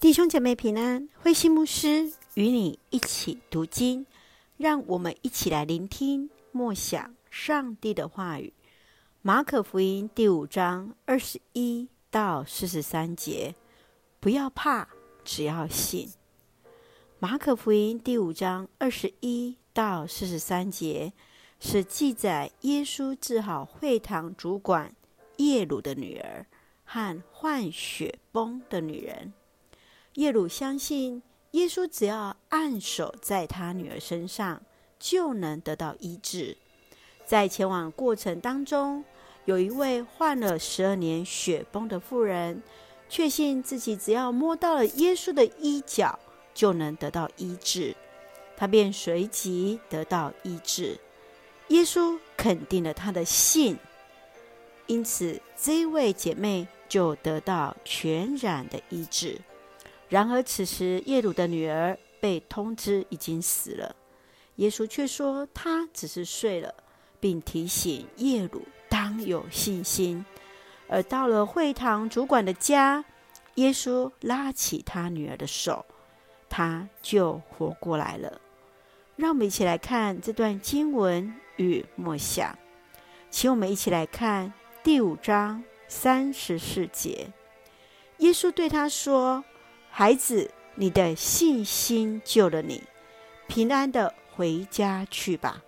弟兄姐妹平安，慧心牧师与你一起读经，让我们一起来聆听默想上帝的话语。马可福音第五章二十一到四十三节，不要怕，只要信。马可福音第五章二十一到四十三节是记载耶稣治好会堂主管叶鲁的女儿和患血崩的女人。叶鲁相信耶稣只要按手在他女儿身上，就能得到医治。在前往过程当中，有一位患了十二年血崩的妇人，确信自己只要摸到了耶稣的衣角，就能得到医治，他便随即得到医治。耶稣肯定了他的信，因此这位姐妹就得到全然的医治。然而，此时耶鲁的女儿被通知已经死了，耶稣却说她只是睡了，并提醒耶鲁当有信心。而到了会堂主管的家，耶稣拉起他女儿的手，她就活过来了。让我们一起来看这段经文与默想，请我们一起来看第五章三十四节，耶稣对她说。孩子，你的信心救了你，平安的回家去吧。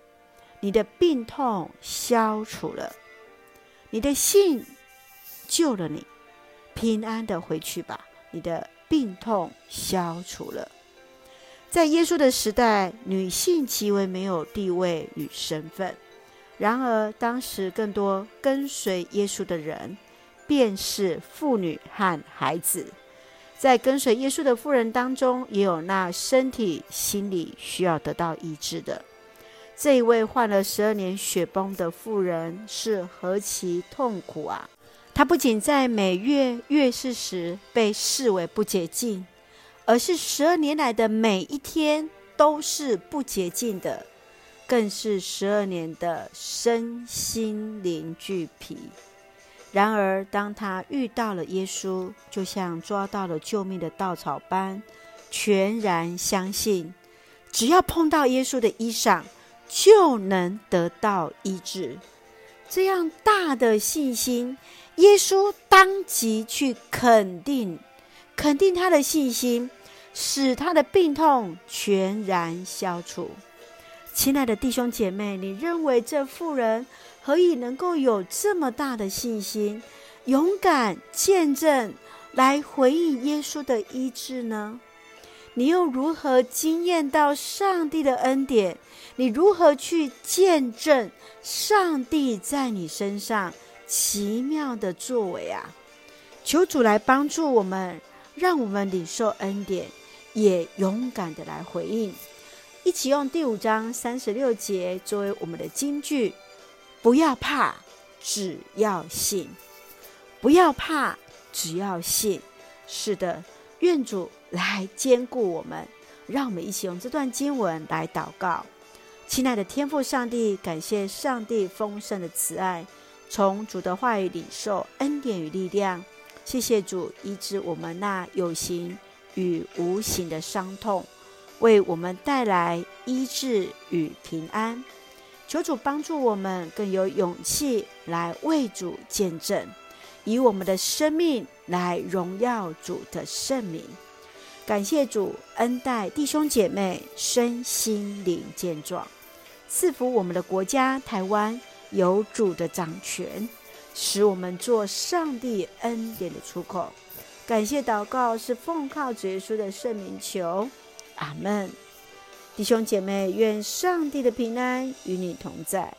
你的病痛消除了，你的信救了你，平安的回去吧。你的病痛消除了。在耶稣的时代，女性极为没有地位与身份。然而，当时更多跟随耶稣的人，便是妇女和孩子。在跟随耶稣的妇人当中，也有那身体、心理需要得到医治的。这一位患了十二年血崩的妇人是何其痛苦啊！她不仅在每月月事时被视为不洁净，而是十二年来的每一天都是不洁净的，更是十二年的身心灵俱疲。然而，当他遇到了耶稣，就像抓到了救命的稻草般，全然相信，只要碰到耶稣的衣裳，就能得到医治。这样大的信心，耶稣当即去肯定，肯定他的信心，使他的病痛全然消除。亲爱的弟兄姐妹，你认为这妇人何以能够有这么大的信心，勇敢见证来回应耶稣的医治呢？你又如何惊艳到上帝的恩典？你如何去见证上帝在你身上奇妙的作为啊？求主来帮助我们，让我们领受恩典，也勇敢的来回应。一起用第五章三十六节作为我们的金句：不要怕，只要信；不要怕，只要信。是的，愿主来坚固我们。让我们一起用这段经文来祷告。亲爱的天父上帝，感谢上帝丰盛的慈爱，从主的话语领受恩典与力量。谢谢主医治我们那有形与无形的伤痛。为我们带来医治与平安，求主帮助我们更有勇气来为主见证，以我们的生命来荣耀主的圣名。感谢主恩待弟兄姐妹身心灵健壮，赐福我们的国家台湾有主的掌权，使我们做上帝恩典的出口。感谢祷告是奉靠主耶稣的圣名求。阿门，弟兄姐妹，愿上帝的平安与你同在，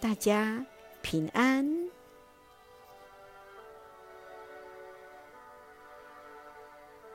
大家平安。